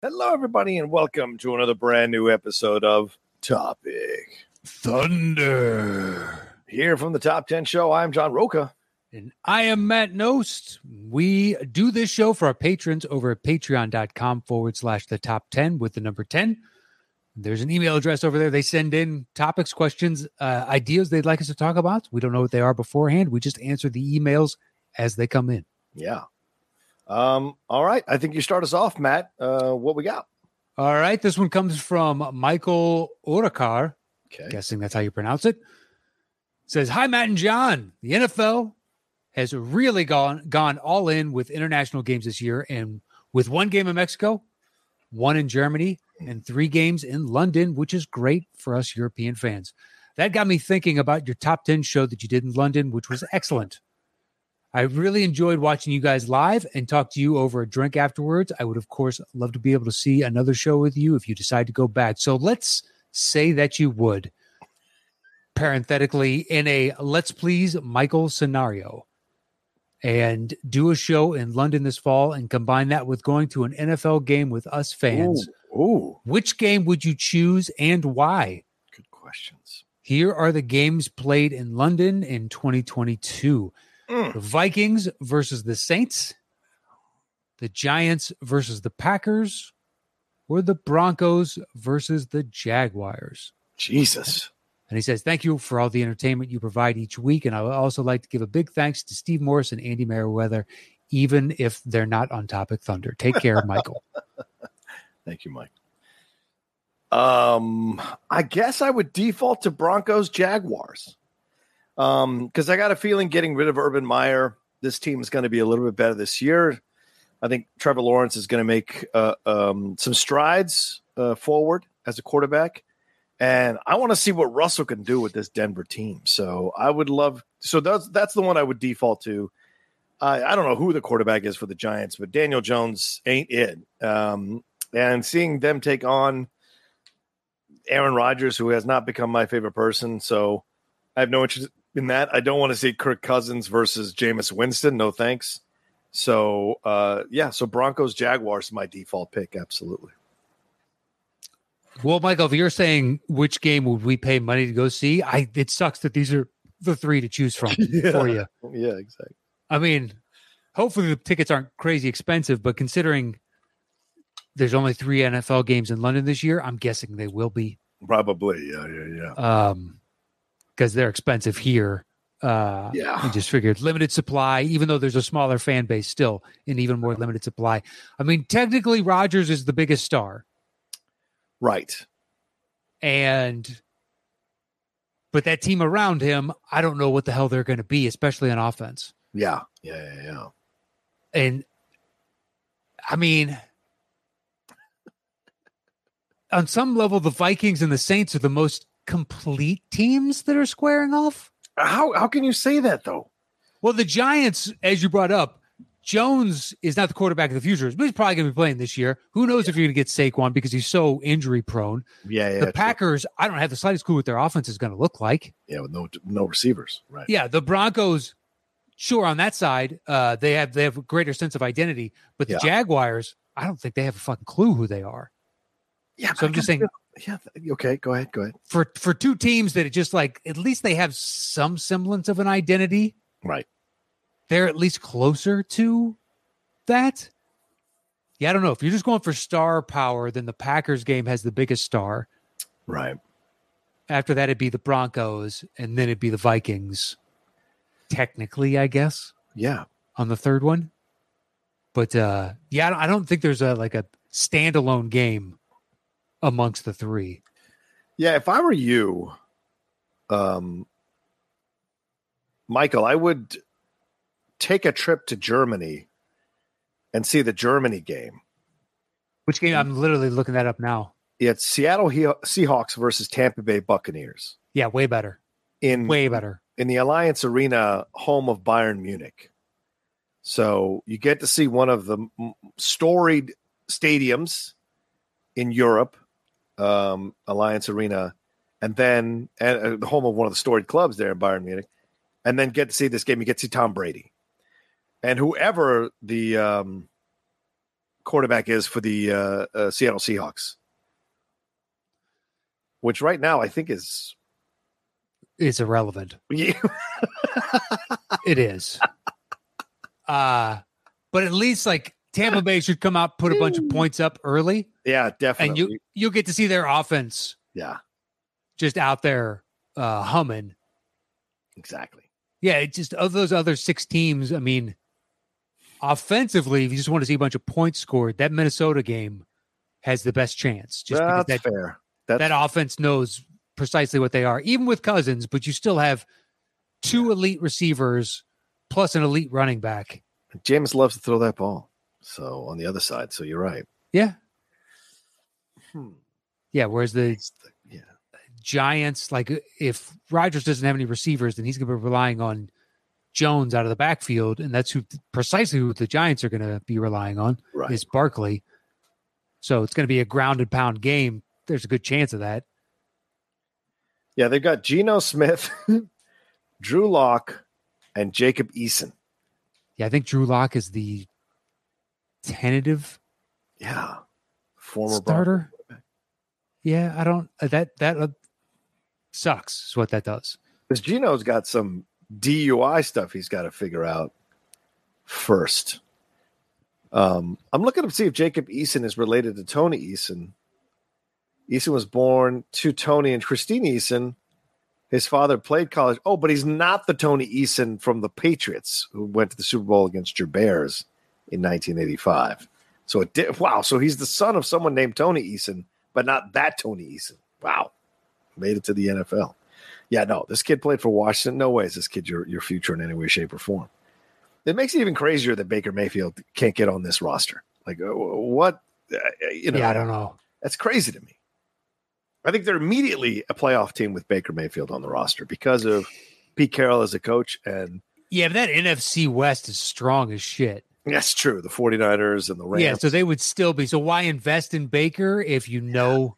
Hello, everybody, and welcome to another brand new episode of Topic Thunder. Here from the Top 10 Show, I'm John Roca. And I am Matt Knost. We do this show for our patrons over at patreon.com forward slash the top 10 with the number 10. There's an email address over there. They send in topics, questions, uh, ideas they'd like us to talk about. We don't know what they are beforehand. We just answer the emails as they come in. Yeah. Um, all right. I think you start us off, Matt. Uh, what we got? All right. This one comes from Michael Orakar. Okay. Guessing that's how you pronounce it. Says, Hi, Matt and John. The NFL has really gone gone all in with international games this year, and with one game in Mexico, one in Germany, and three games in London, which is great for us European fans. That got me thinking about your top 10 show that you did in London, which was excellent. I really enjoyed watching you guys live and talk to you over a drink afterwards. I would, of course, love to be able to see another show with you if you decide to go back. So let's say that you would, parenthetically, in a let's please Michael scenario, and do a show in London this fall and combine that with going to an NFL game with us fans. Ooh, ooh, Which game would you choose and why? good questions. Here are the games played in London in 2022 Mm. the Vikings versus the Saints, the Giants versus the Packers, or the Broncos versus the Jaguars. Jesus. And he says, Thank you for all the entertainment you provide each week. And I would also like to give a big thanks to Steve Morris and Andy Merriweather, even if they're not on Topic Thunder. Take care, Michael. Thank you, Mike. Um, I guess I would default to Broncos Jaguars. Um, because I got a feeling getting rid of Urban Meyer, this team is going to be a little bit better this year. I think Trevor Lawrence is going to make uh, um, some strides uh, forward as a quarterback, and I want to see what Russell can do with this Denver team. So I would love. So that's that's the one I would default to. I I don't know who the quarterback is for the Giants, but Daniel Jones ain't it. Um, and seeing them take on Aaron Rodgers, who has not become my favorite person, so I have no interest in that. I don't want to see Kirk Cousins versus Jameis Winston. No thanks. So uh, yeah, so Broncos Jaguars is my default pick. Absolutely. well, Michael, if you're saying which game would we pay money to go see, I it sucks that these are the three to choose from for you. Yeah, exactly. I mean, hopefully the tickets aren't crazy expensive, but considering there's only three NFL games in London this year, I'm guessing they will be Probably. Yeah, yeah, yeah. um because they're expensive here. Uh Yeah. I just figured limited supply, even though there's a smaller fan base still, and even more limited supply. I mean, technically Rodgers is the biggest star, Right. and but that team around him, I don't know what the hell they're going to be, especially on offense. Yeah. Yeah. Yeah. yeah. And I mean, on some level, the Vikings and the Saints are the most complete teams that are squaring off. How how can you say that though? Well, the Giants, as you brought up, Jones is not the quarterback of the future, but he's probably going to be playing this year. Who knows if you're going to get Saquon because he's so injury prone. Yeah. Yeah. the true. Packers, I don't have the slightest clue what their offense is going to look like. Yeah, with no no receivers. Right. Yeah, the Broncos, sure, on that side, uh, they have they have a greater sense of identity, but the Yeah. Jaguars, I don't think they have a fucking clue who they are. Yeah. So I'm just saying- Yeah. Okay. Go ahead. Go ahead. For for two teams that are just like at least they have some semblance of an identity. Right. They're at least closer to that. Yeah, I don't know. If you're just going for star power, then the Packers game has the biggest star. Right. After that, it'd be the Broncos, and then it'd be the Vikings. Technically, I guess. Yeah. on the third one. But uh yeah, I don't, I don't think there's a like a standalone game amongst the three. Yeah, if I were you, um, Michael, I would take a trip to Germany and see the Germany game. Which game? I'm literally looking that up now. It's Seattle He- Seahawks versus Tampa Bay Buccaneers Yeah, way better. in Way better. in the Allianz Arena, home of Bayern Munich. So you get to see one of the m- storied stadiums in Europe, um, Allianz Arena, and then and uh, the home of one of the storied clubs there in Bayern Munich, and then get to see this game. You get to see Tom Brady, and whoever the um, quarterback is for the uh, uh, Seattle Seahawks, which right now I think is is irrelevant. yeah, It is. uh but at least like Tampa Bay should come out, put a bunch of points up early, yeah definitely. and you you'll get to see their offense yeah. just out there uh humming. Exactly. Yeah, it just of those other six teams, I mean, offensively, if you just want to see a bunch of points scored, that Minnesota game has the best chance. Just because That's that, fair. That's that offense knows precisely what they are, even with Cousins, but you still have two elite receivers plus an elite running back. Jameis loves to throw that ball. So on the other side, so you're right. Yeah. Hmm. Yeah. Whereas the the- yeah. Giants, like if Rodgers doesn't have any receivers, then he's going to be relying on Jones out of the backfield. And that's who precisely who the Giants are going to be relying on Right. is Barkley. So it's going to be a grounded pound game. There's a good chance of that. Yeah, they've got Geno Smith, Drew Lock, and Jacob Eason. Yeah. I think Drew Lock is the tentative Yeah. Former starter. Yeah. I don't, uh, that, that uh, sucks is what that does. Because Geno's got some DUI stuff he's got to figure out first. Um, I'm looking to see if Jacob Eason is related to Tony Eason. Eason was born to Tony and Christine Eason. His father played college. Oh, but he's not the Tony Eason from the Patriots who went to the Super Bowl against your Bears in 1985. So it did. Wow. So he's the son of someone named Tony Eason, but not that Tony Eason. Wow. Made it to the NFL. Yeah, no, this kid played for Washington. No way is this kid your, your future in any way, shape, or form. It makes it even crazier that Baker Mayfield can't get on this roster. Like, uh, what? Uh, you know, yeah. I don't know. that's crazy to me. I think they're immediately a playoff team with Baker Mayfield on the roster because of Pete Carroll as a coach. And Yeah. But that NFC West is strong as shit. That's true. The 49ers and the Rams. Yeah, so they would still be. So why invest in Baker if you know,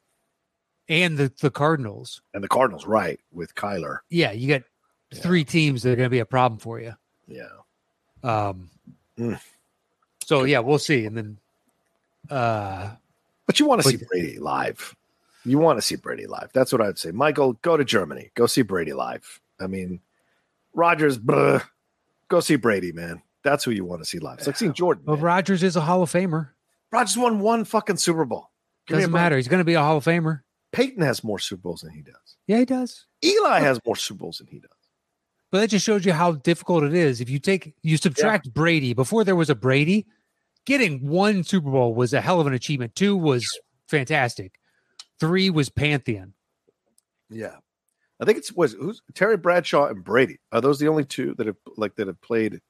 and the the Cardinals? and the Cardinals, right, with Kyler. Yeah, you got three teams that are going to be a problem for you. Yeah. Um, Mm. so yeah, we'll see. And then, uh, But you want to see Brady live. You want to see Brady live. That's what I'd say. Michael, go to Germany. Go see Brady live. I mean, Rodgers, bruh, go see Brady, man. That's who you want to see live. It's like seeing Jordan. well, man. Rodgers is a Hall of Famer. Rodgers won one fucking Super Bowl. Give Doesn't matter. He's going to be a Hall of Famer. Peyton has more Super Bowls than he does. Yeah, he does. Eli has more Super Bowls than he does. But that just shows you how difficult it is. If you take you subtract Brady before there was a Brady, getting one Super Bowl was a hell of an achievement. Two was fantastic. Three was pantheon. Yeah. I think it's was who's Terry Bradshaw and Brady. Are those the only two that have like that have played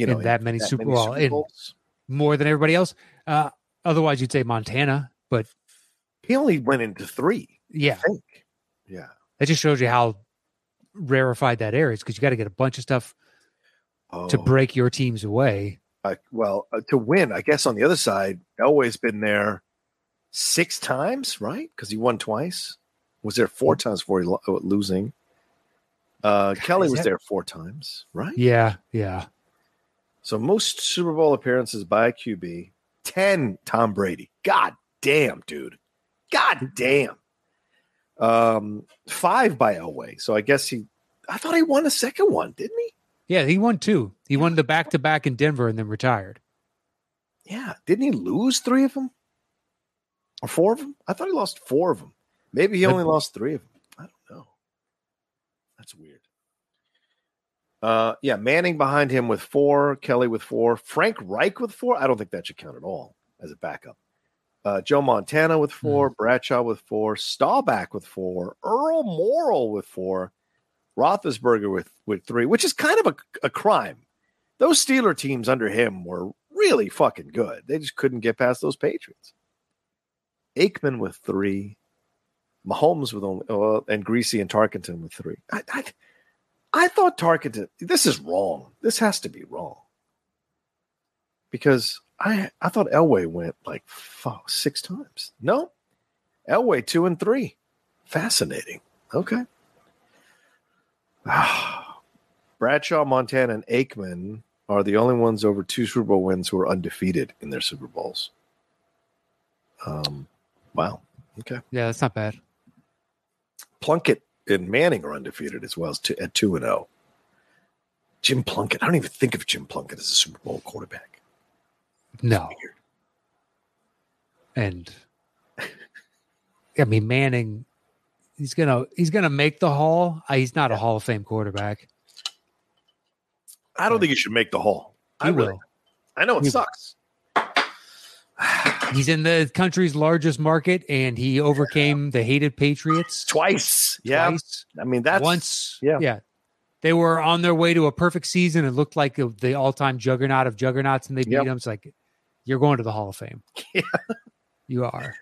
you know In that many Super- well, Super Bowls? more than everybody else. Uh, otherwise, you'd say Montana, but He only went into three, yeah, I think. Yeah. that just shows you how rarefied that air is because you got to get a bunch of stuff Oh, to break your teams away. uh, well, uh, to win, I guess on the other side, Elway's been there six times, right? Because he won twice. Was there four times before he lo- uh, losing? Uh, Kelly was that- there four times, right? Yeah, yeah. So most Super Bowl appearances by QB, 10 Tom Brady. God damn, dude. God damn. Um, five by Elway. So I guess he I thought he won a second one, didn't he? Yeah, he won two. He won the back to back in Denver and then retired. Yeah. Didn't he lose three of them? Or four of them? I thought he lost four of them. Maybe he But- only lost three of them. I don't know. That's weird. Uh, yeah, Manning behind him with four, Kelly with four, Frank Reich with four. I don't think that should count at all as a backup. Uh, Joe Montana with four, Bradshaw with four, Staubach with four, Earl Morrall with four, Roethlisberger with with three, which is kind of a, a crime. Those Steeler teams under him were really fucking good. They just couldn't get past those Patriots. Aikman with three, Mahomes with only, uh, and Griese and Tarkenton with three. I, I, I thought Tarkenton. This is wrong. This has to be wrong because I I thought Elway went like fuck, six times. No, Elway two and three. Fascinating. Okay. Bradshaw, Montana, and Aikman are the only ones over two Super Bowl wins who are undefeated in their Super Bowls. Um, wow. Okay. Yeah, that's not bad. Plunkett and Manning are undefeated as well as two, at two and zero. Jim Plunkett. I don't even think of Jim Plunkett as a Super Bowl quarterback. No. Weird. And I mean Manning, he's gonna he's gonna make the hall. Uh, He's not a Hall of Fame quarterback. I don't think he should make the Hall. He I really. will. I know it He sucks. He's in the country's largest market, and he overcame the hated Patriots Twice. Yeah. twice. I mean, that's once. yeah. yeah. They were on their way to a perfect season. It looked like the all-time juggernaut of juggernauts, and they beat Yep. them. It's like you're going to the Hall of Fame. Yeah. You are.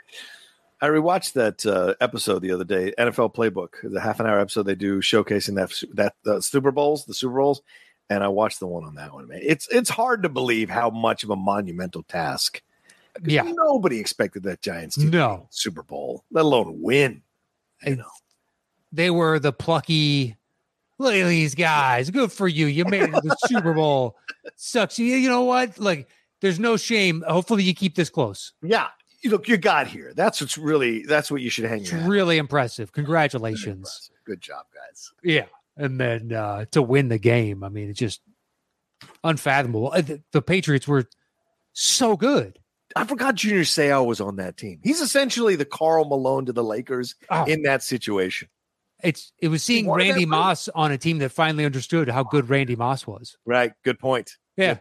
I rewatched that uh, episode the other day, NFL Playbook, the half an hour episode they do showcasing that that the Super Bowls, the Super Bowls, and I watched the one on that one. Man, it's it's hard to believe how much of a monumental task. Yeah. nobody expected that Giants to No. win Super Bowl, let alone win. You know, They were the plucky. Look at these guys. Good for you. You made it to the Super Bowl. Sucks. You, you know what? Like, there's no shame. Hopefully, you keep this close. yeah. You look, you got here. That's what's really that's what you should hang It's your hat on. really impressive. Congratulations. Good job, guys. Yeah. And then uh, to win the game, I mean, it's just unfathomable. Uh, The, the Patriots were so good. I forgot Junior Seau was on that team. He's essentially the Karl Malone to the Lakers Oh, in that situation. it's it was seeing Randy. Moss on a team that finally understood how good Randy Moss was. Right. Good point. Yeah.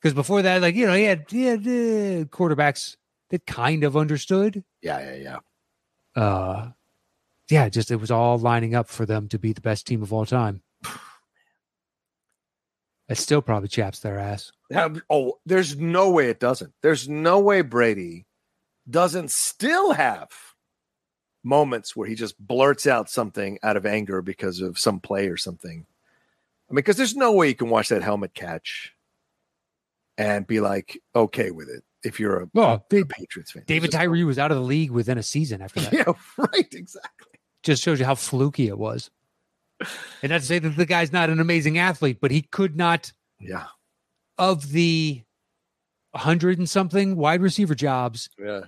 Because before that, like you know, he had he had uh, quarterbacks that kind of understood. Yeah, yeah, yeah. Uh, yeah, just it was all lining up for them to be the best team of all time. It still probably chaps their ass. Oh, there's no way it doesn't. There's no way Brady doesn't still have moments where he just blurts out something out of anger because of some play or something. I mean, because there's no way you can watch that helmet catch and be like okay with it if you're a, Oh, a David, Patriots fan. David Tyree was out of the league within a season after that. Yeah, right. Exactly. Just shows you how fluky it was. And not to say that the guy's not an amazing athlete, but he could not Yeah. of the hundred and something wide receiver jobs Yeah.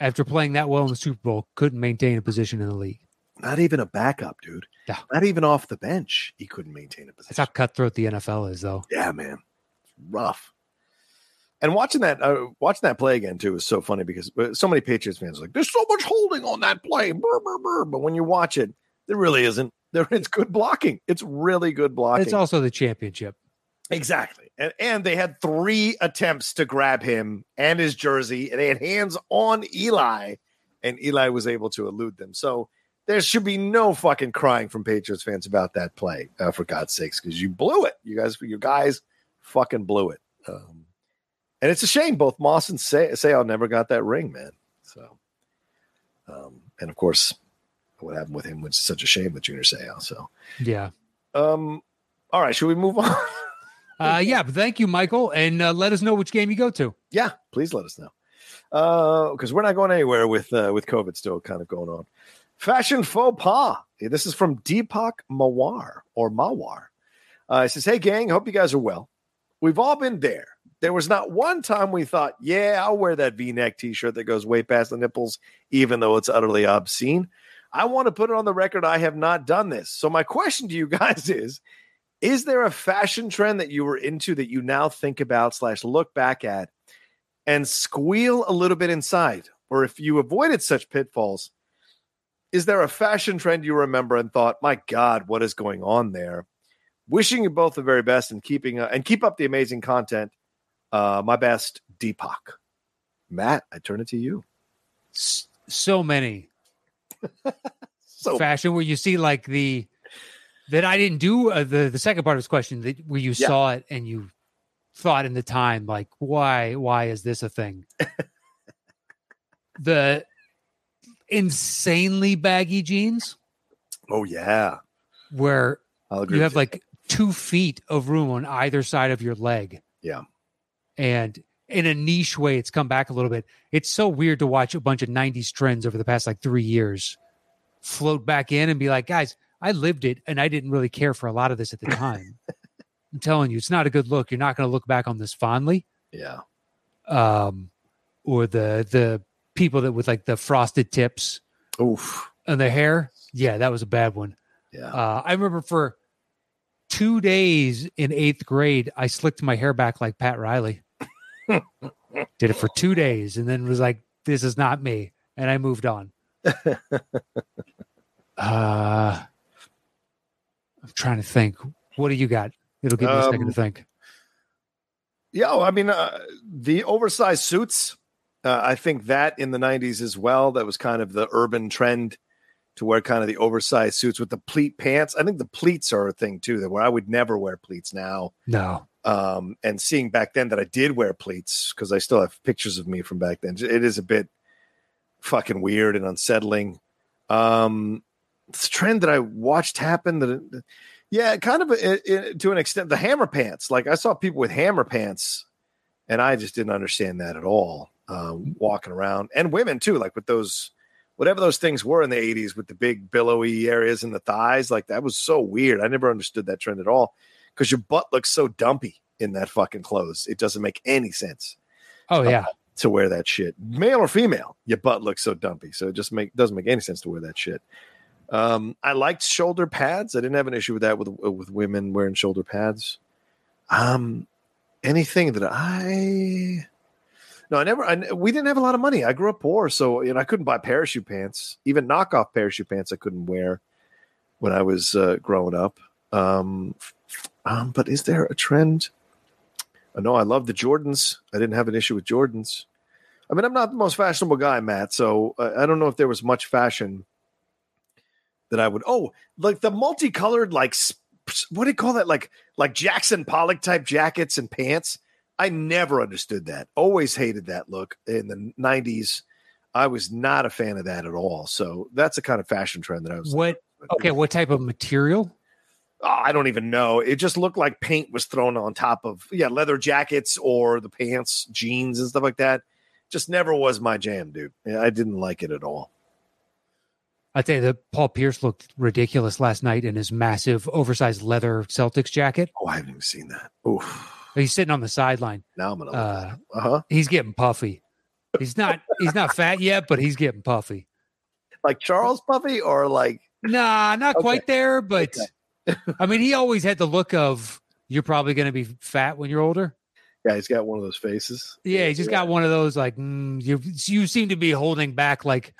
after playing that well in the Super Bowl, couldn't maintain a position in the league. Not even a backup, dude. Yeah. Not even off the bench. He couldn't maintain a position. That's how cutthroat the NFL is, though. Yeah, man, it's rough. And watching that, uh, watching that play again too is so funny because uh, so many Patriots fans are like, "There's so much holding on that play," brr, brr, brr. but when you watch it, there really isn't. There, it's good blocking. It's really good blocking. It's also the championship. exactly, and and they had three attempts to grab him and his jersey, and they had hands on Eli, and Eli was able to elude them. So there should be no fucking crying from Patriots fans about that play, uh, for God's sakes, because you blew it. You guys, you guys, fucking blew it. Um, and it's a shame both Moss and Say- Seau never got that ring, man. So, um, and of course, what happened with him was such a shame with Junior Seau. So, Yeah. um, all right, should we move on? Uh, yeah. But thank you, Michael. And uh, let us know which game you go to. yeah, please let us know. Uh. Because we're not going anywhere with uh, with COVID still kind of going on. Fashion faux pas. This is from Deepak Mawar or Mawar. Uh, it says, "Hey gang, hope you guys are well. We've all been there. There was not one time we thought, yeah, I'll wear that V-neck T-shirt that goes way past the nipples, even though it's utterly obscene. I want to put it on the record. I have not done this. So my question to you guys is." Is there a fashion trend that you were into that you now think about slash look back at and squeal a little bit inside? Or if you avoided such pitfalls, is there a fashion trend you remember and thought, my God, what is going on there? Wishing you both the very best and keeping uh, and keep up the amazing content. Uh, my best, Deepak. Matt, I turn it to you. So many So fashion where you see like the that I didn't do uh, the the second part of his question that where you Yeah. saw it and you thought in the time like why why is this a thing? the insanely baggy jeans Oh yeah, where I'll agree. you have like two feet of room on either side of your leg. Yeah. And in a niche way, it's come back a little bit. It's so weird to watch a bunch of 90s trends over the past like three years float back in and be like, guys, I lived it and I didn't really care for a lot of this at the time. I'm telling you, it's not a good look. You're not going to look back on this fondly. yeah, Um, or the the people that with like the frosted tips oof, on their hair. Yeah, that was a bad one. yeah. Uh, I remember for two days in eighth grade, I slicked my hair back like Pat Riley. Did it for two days and then was like, this is not me. And I moved on. uh, I'm trying to think. What do you got? It'll give me a second to Um, think. Yeah, I mean, uh, the oversized suits. Uh, I think that in the '90s as well. That was kind of the urban trend to wear kind of the oversized suits with the pleat pants. I think the pleats are a thing too. That where I would never wear pleats now. No. Um, and seeing back then that I did wear pleats because I still have pictures of me from back then. It is a bit fucking weird and unsettling. Um, a trend that I watched happen. That, yeah, kind of a, it, to an extent. The hammer pants, like I saw people with hammer pants, and I just didn't understand that at all. Um, walking around, and women too, like with those whatever those things were in the 80s with the big billowy areas in the thighs like that was so weird i never understood that trend at all because your butt looks so dumpy in that fucking clothes it doesn't make any sense Oh, yeah. to wear that shit male or female your butt looks so dumpy so it just make doesn't make any sense to wear that shit um i liked shoulder pads i didn't have an issue with that with with women wearing shoulder pads um anything that i no, I never. I, we didn't have a lot of money. I grew up poor, so you know I couldn't buy parachute pants. Even knockoff parachute pants, I couldn't wear when I was uh, growing up. Um, um, but is there a trend? I know I love the Jordans. I didn't have an issue with Jordans. I mean, I'm not the most fashionable guy, Matt. So uh, I don't know if there was much fashion that I would. Oh, like the multicolored, like what do you call that? Like like Jackson Pollock type jackets and pants. I never understood that. Always hated that look in the '90s. I was not a fan of that at all. So that's the kind of fashion trend that I was. What? Okay. What type of material? Oh, I don't even know. It just looked like paint was thrown on top of yeah leather jackets or the pants, jeans, and stuff like that. Just never was my jam, dude. I didn't like it at all. I tell you that Paul Pierce looked ridiculous last night in his massive, oversized leather Celtics jacket. Oh, I haven't even seen that. Oof. He's sitting on the sideline. Now I'm gonna. Uh, Uh huh. he's getting puffy. He's not. he's not fat yet, but he's getting puffy. Like Charles Puffy or like Nah, not Okay. quite there, but I mean, he always had the look of you're probably going to be fat when you're older. yeah, he's got one of those faces. Yeah, he's just got one of those like mm, you. You seem to be holding back like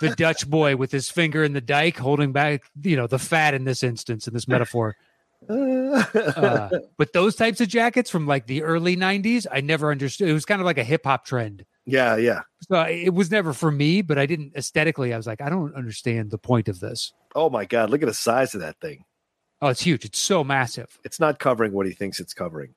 the Dutch boy with his finger in the dike, holding back. You know, the fat in this instance, in this metaphor. Uh, but those types of jackets from like the early '90s, I never understood. It was kind of like a hip hop trend. yeah, yeah. So it was never for me, but I didn't aesthetically. I was like, I don't understand the point of this. Oh my god, look at the size of that thing. Oh, it's huge. It's so massive. It's not covering what he thinks it's covering.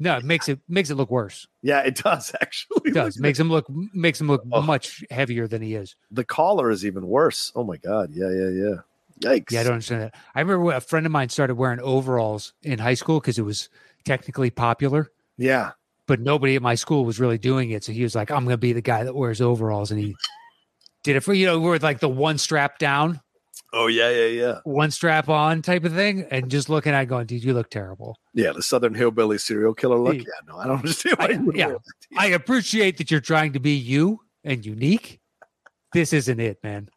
No, it makes it makes it look worse. Yeah, it does actually. It does makes him look makes him look Oh. much heavier than he is. the collar is even worse. Oh my god. Yeah, yeah, yeah. Yikes. Yeah, I don't understand that. I remember when a friend of mine started wearing overalls in high school because it was technically popular, Yeah. but nobody at my school was really doing it. So he was like, "I'm going to be the guy that wears overalls," and he did it for you know, with like the one strap down, Oh yeah, yeah, yeah. one strap on type of thing, and just looking at it going, "Dude, you look terrible." Yeah, the Southern hillbilly serial killer look. Yeah. Yeah, no, I don't understand. Why I- yeah. I appreciate that you're trying to be you and unique. This isn't it, man.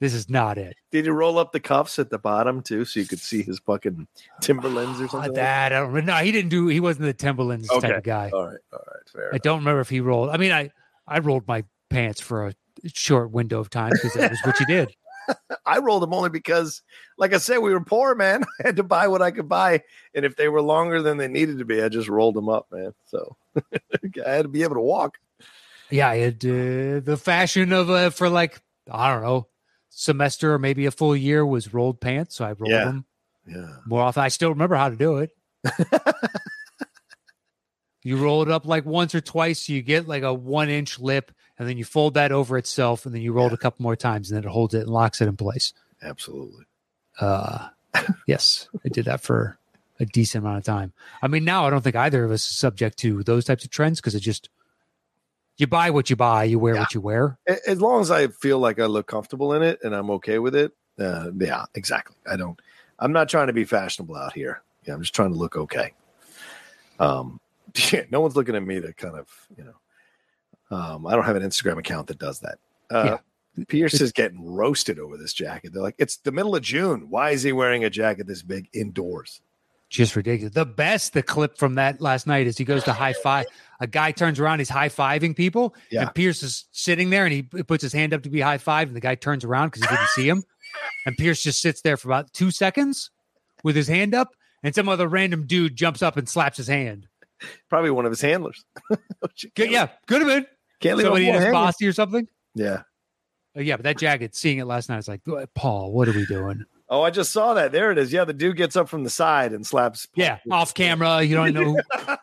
This is not it. Did you roll up the cuffs at the bottom too, so you could see his fucking Timberlands or something? like that I don't. remember. No, he didn't do. He wasn't the Timberlands type of guy. All right, all right, fair. I don't remember if he rolled. I mean, I I rolled my pants for a short window of time because that was what you did. I rolled them only because, like I said, we were poor, man. I had to buy what I could buy, and if they were longer than they needed to be, I just rolled them up, man. So I had to be able to walk. Yeah, I had uh, the fashion of uh, for like I don't know semester or maybe a full year was rolled pants, so I rolled Yeah. them. Yeah. more often. I still remember how to do it. You roll it up like once or twice, so you get like a one inch lip, and then you fold that over itself, and then you roll it a couple more times, and then it holds it and locks it in place. Absolutely. Uh, yes, I did that for a decent amount of time. I mean, now I don't think either of us is subject to those types of trends because it just you buy what you buy, you wear Yeah. what you wear. As long as I feel like I look comfortable in it and I'm okay with it. Uh, yeah, exactly. I don't, I'm not trying to be fashionable out here. Yeah, I'm just trying to look okay. Um, yeah, no one's looking at me to kind of, you know, um, I don't have an Instagram account that does that. Uh, Pierce is getting roasted over this jacket. They're like, it's the middle of June. Why is he wearing a jacket this big indoors? Just ridiculous. The best, the clip from that last night is he goes to high five. A guy turns around, he's high fiving people, Yeah. and Pierce is sitting there and he puts his hand up to be high five, and the guy turns around because he didn't see him. And Pierce just sits there for about two seconds with his hand up, and some other random dude jumps up and slaps his hand. Probably one of his handlers. Good, yeah, could have been Can't leave somebody in his posse or something. Yeah. Uh, yeah, but that jacket, seeing it last night, it's like, Paul, what are we doing? Oh, I just saw that. There it is. Yeah, the dude gets up from the side and slaps. Yeah, off camera. You don't know.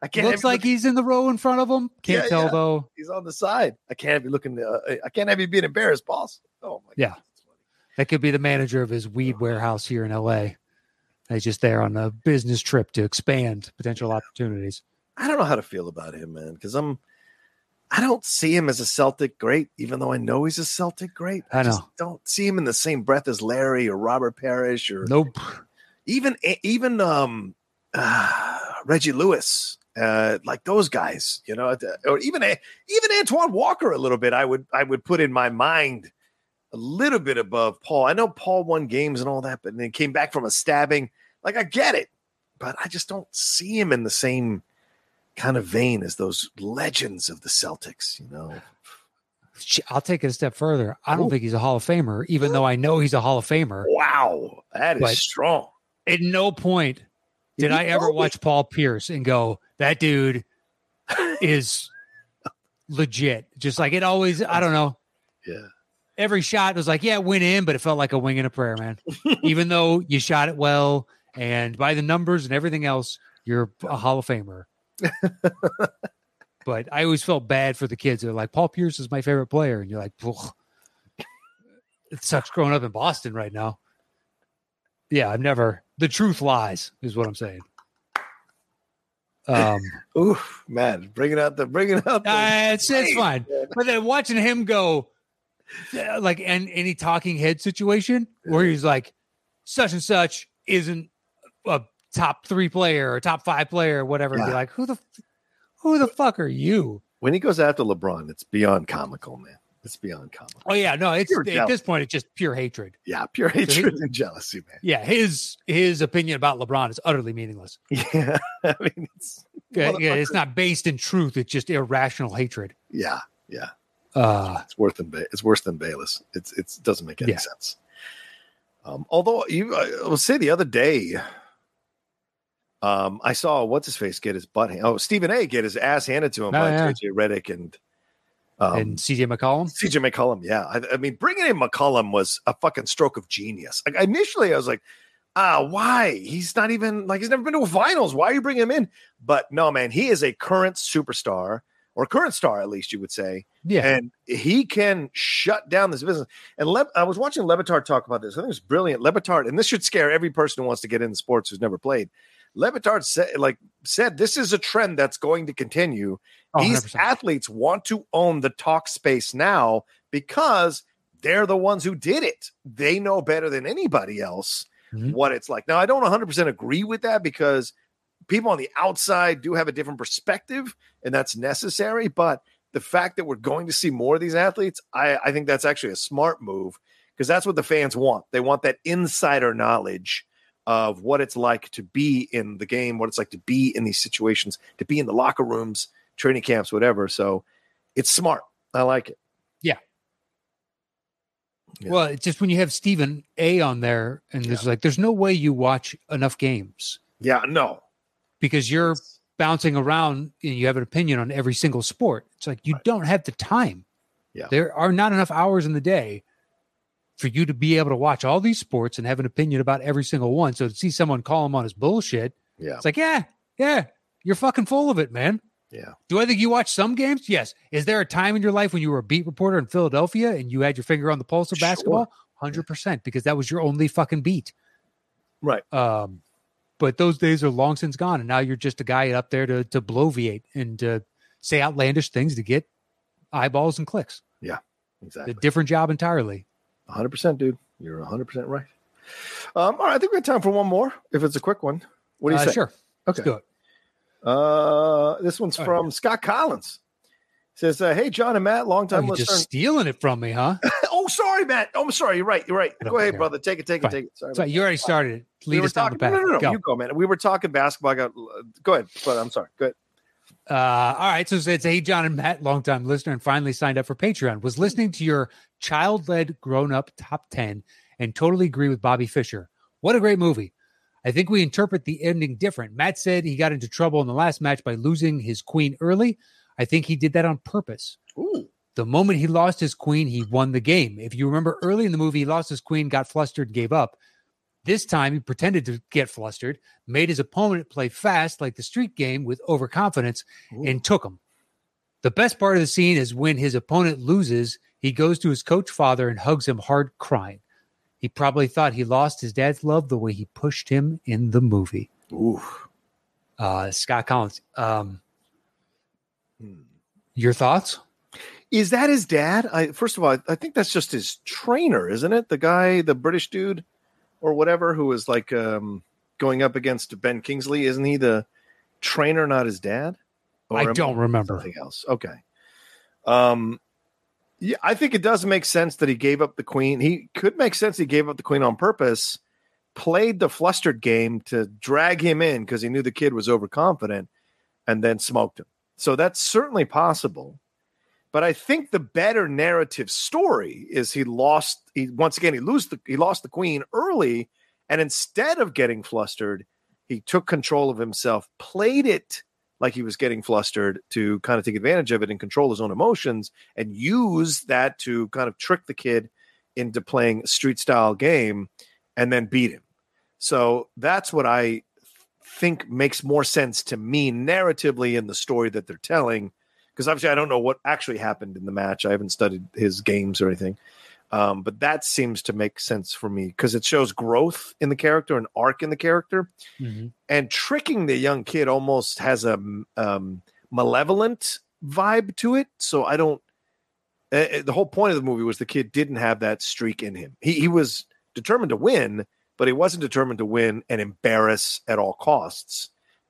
I can't. Looks like you he's in the row in front of him. Can't Yeah, tell yeah. though. he's on the side. I can't be looking. Uh, I can't have you being embarrassed, boss. Oh my. Yeah. That could be the manager of his weed warehouse here in LA. He's just there on a business trip to expand potential opportunities. I don't know how to feel about him, man, because I'm. I don't see him as a Celtic great, even though I know he's a Celtic great. I just know. don't see him in the same breath as Larry or Robert Parish or Nope. even even um uh, Reggie Lewis, uh, like those guys, you know, or even even Antoine Walker a little bit. I would I would put in my mind a little bit above Paul. I know Paul won games and all that, but then came back from a stabbing. Like I get it, but I just don't see him in the same kind of vein as those legends of the Celtics. You know, I'll take it a step further. I don't Ooh. think he's a Hall of Famer, even though I know he's a Hall of Famer. wow, that is strong. At no point did You I ever told me. watch Paul Pierce and go, that dude is legit. Just like it always, I don't know. Yeah. Every shot was like, yeah, it went in, but it felt like a wing and a prayer, man. Even though you shot it well and by the numbers and everything else, you're a Hall of Famer. but I always felt bad for the kids. They're like, Paul Pierce is my favorite player. And you're like, "Ugh." it sucks growing up in Boston right now. Yeah, I've never, the truth lies, is what I'm saying. Um, Oof, man, bringing out the bringing out. The, uh, it's, it's fine. But then watching him go, like, and any talking head situation where he's like, such and such isn't a top three player or top five player or whatever, and be like, who the, who the fuck are you? when he goes after LeBron, it's beyond comical, man. It's beyond comical. Oh yeah, no, it's Pure at this point it's just pure hatred. Yeah, pure he- hatred and jealousy, man. Yeah, his his opinion about LeBron is utterly meaningless. Yeah, I mean, it's Yeah, yeah, it's not based in truth. It's just irrational hatred. yeah, yeah. Uh, It's worse than Ba- it's worse than Bayless. It's it's it doesn't make any Yeah. sense. Um, although you, I will say the other day, um, I saw what's his face get his butt. hand- Oh, Stephen A. get his ass handed to him Oh, by yeah. JJ Redick and um, and CJ McCollum. CJ McCollum, yeah. I, I mean, bringing in McCollum was a fucking stroke of genius. Like initially, I was like, ah, why? He's not even like he's never been to a finals. Why are you bringing him in? But no, man, he is a current superstar or current star, at least you would say, Yeah, and he can shut down this business. And Le- I was watching Le Batard talk about this. I think it's brilliant. Le Batard, and this should scare every person who wants to get into sports who's never played. Le Batard said, like said, this is a trend that's going to continue Oh, these 100%. athletes want to own the talk space now because they're the ones who did it. They know better than anybody else Mhm. what it's like. Now, I don't 100% agree with that because people on the outside do have a different perspective and that's necessary. But the fact that we're going to see more of these athletes, I, I think that's actually a smart move because that's what the fans want. They want that insider knowledge of what it's like to be in the game, what it's like to be in these situations, to be in the locker rooms, training camps, whatever. So it's smart. I like it. Yeah. Well, it's just when you have Stephen A on there, and there's like, there's no way you watch enough games Yeah, no. Because you're bouncing around and you have an opinion on every single sport. It's like you Right. don't have the time. Yeah. There are not enough hours in the day for you to be able to watch all these sports and have an opinion about every single one. So to see someone call him on his bullshit, Yeah. it's like, yeah, yeah, you're fucking full of it, man. Yeah. Do I think you watch some games? Yes. Is there a time in your life when you were a beat reporter in Philadelphia and you had your finger on the pulse of Sure. basketball? Hundred percent, because that was your only fucking beat. Right. Um, but those days are long since gone, and now you're just a guy up there to to bloviate and to say outlandish things to get eyeballs and clicks. Yeah, exactly. A different job entirely. 100%, dude. You're 100% right. Um, all right. I think we have time for one more if it's a quick one. What do you Uh, say? Sure, Okay. let's do it. Uh, this one's All from Scott Collins. Says, uh, "Hey, John and Matt, long time you're listener." just stealing it from me, huh? sorry, Matt. Oh, I'm sorry. You're right. You're right. Don't Go ahead, care. brother. Take it. Take it. Take it. Sorry. So you already started. Lead we us down talking. the path. No, no, no, Go. You go, man. We were talking basketball. I got. Go ahead. But I'm sorry. Go ahead. Uh, all right. So it's Hey John and Matt, longtime listener, and finally signed up for Patreon. Was listening to your child led grown up top 10 and totally agree with Bobby Fischer. What a great movie. I think we interpret the ending different. Matt said he got into trouble in the last match by losing his queen early. I think he did that on purpose. Ooh. The moment he lost his queen, he won the game. If you remember early in the movie, he lost his queen, got flustered, gave up. This time, he pretended to get flustered, made his opponent play fast like the street game with overconfidence, Ooh. and took him. The best part of the scene is when his opponent loses, he goes to his coach father and hugs him hard, crying. He probably thought he lost his dad's love the way he pushed him in the movie. Ooh. Uh, Scott Collins, um, Hmm. your thoughts? Is that his dad? I first of all, I, I think that's just his trainer, isn't it? The guy, the British dude, or whatever, who was like um, going up against Ben Kingsley. Isn't he the trainer, not his dad? Or I don't remember. Something else. Okay. Um, yeah, I think it does make sense that he gave up the queen. He could make sense he gave up the queen on purpose, played the flustered game to drag him in because he knew the kid was overconfident, and then smoked him. So that's certainly possible. But I think the better narrative story is he lost. He once again he lose the he lost the queen early, and instead of getting flustered, he took control of himself, played it like he was getting flustered to kind of take advantage of it and control his own emotions, and use that to kind of trick the kid into playing street style game, and then beat him. So that's what I think makes more sense to me narratively in the story that they're telling because obviously I don't know what actually happened in the match. I haven't studied his games or anything. Um, but that seems to make sense for me because it shows growth in the character, an arc in the character, Mhm. and tricking the young kid almost has a um, malevolent vibe to it. So I don't. Uh, the whole point of the movie was the kid didn't have that streak in him. He he was determined to win, but he wasn't determined to win and embarrass at all costs.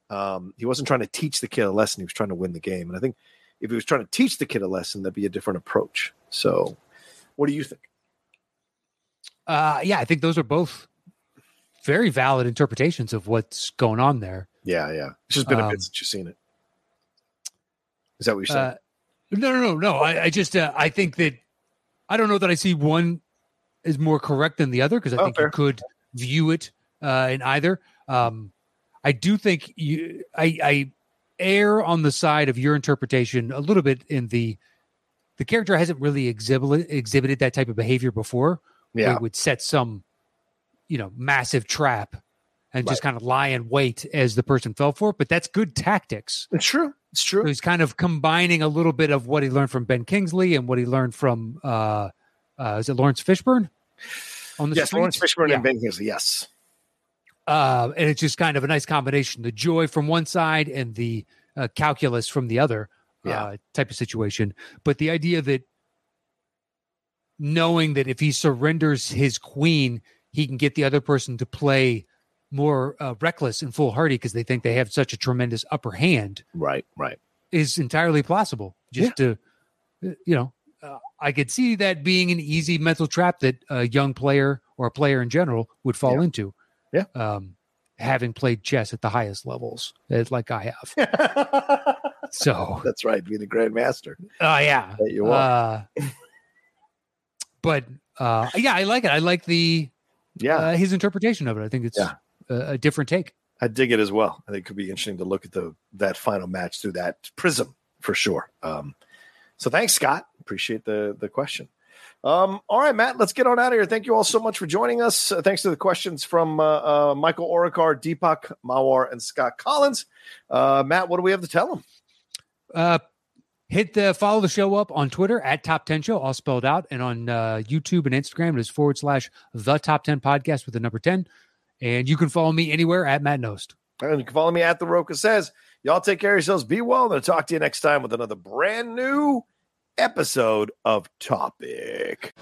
Um, he wasn't trying to teach the kid a lesson. He was trying to win the game. And I think if he was trying to teach the kid a lesson, that'd be a different approach. So, what do you think? Uh, yeah, I think those are both very valid interpretations of what's going on there. Yeah, yeah. It's just been a Um, bit since you've seen it. Is that what you're saying? Uh, no, no, no, no. I, I just uh, I think that I don't know that I see one is more correct than the other because I Oh, think fair. you could view it uh, in either. Um, I do think you I, I err on the side of your interpretation a little bit in the the character hasn't really exhibited exhibited that type of behavior before. yeah, it would set some you know massive trap and just kind of lie in wait as the person fell for it. But that's good tactics. it's true. It's true. So he's kind of combining a little bit of what he learned from Ben Kingsley and what he learned from uh, uh is it Laurence Fishburne on the Yes? Laurence Fishburne Yeah. and Ben Kingsley. Yes. Uh, and it's just kind of a nice combination: the joy from one side and the uh, calculus from the other Yeah. uh, type of situation. But the idea that knowing that if he surrenders his queen, he can get the other person to play more uh, reckless and foolhardy because they think they have such a tremendous upper hand Right. Right. is entirely possible. Just to, uh, you know, uh, I could see that being an easy mental trap that a young player or a player in general would fall Yeah. into. Yeah. Um, having played chess at the highest levels, as like I have. So, That's right. being a grandmaster. oh yeah, That you are. uh, but uh, yeah, I like it. I like the yeah. uh, his interpretation of it. I think it's Yeah. a, a different take. I dig it as well. I think it could be interesting to look at the that final match through that prism for sure. Um, so thanks, Scott. Appreciate the the question. Um, all right, Matt, let's get on out of here. Thank you all so much for joining us. Uh, thanks to the questions from uh, uh, Michael Orikar, Deepak Mawar, and Scott Collins. Uh, Matt, what do we have to tell them? Uh, hit the follow the show up on Twitter at Top 10 Show, all spelled out, and on uh, YouTube and Instagram it is forward slash the Top 10 Podcast with the number 10. And you can follow me anywhere at Matt Knost. And you can follow me at The Roca Says. Y'all take care of yourselves. Be well. And I'll talk to you next time with another brand new episode of Topic.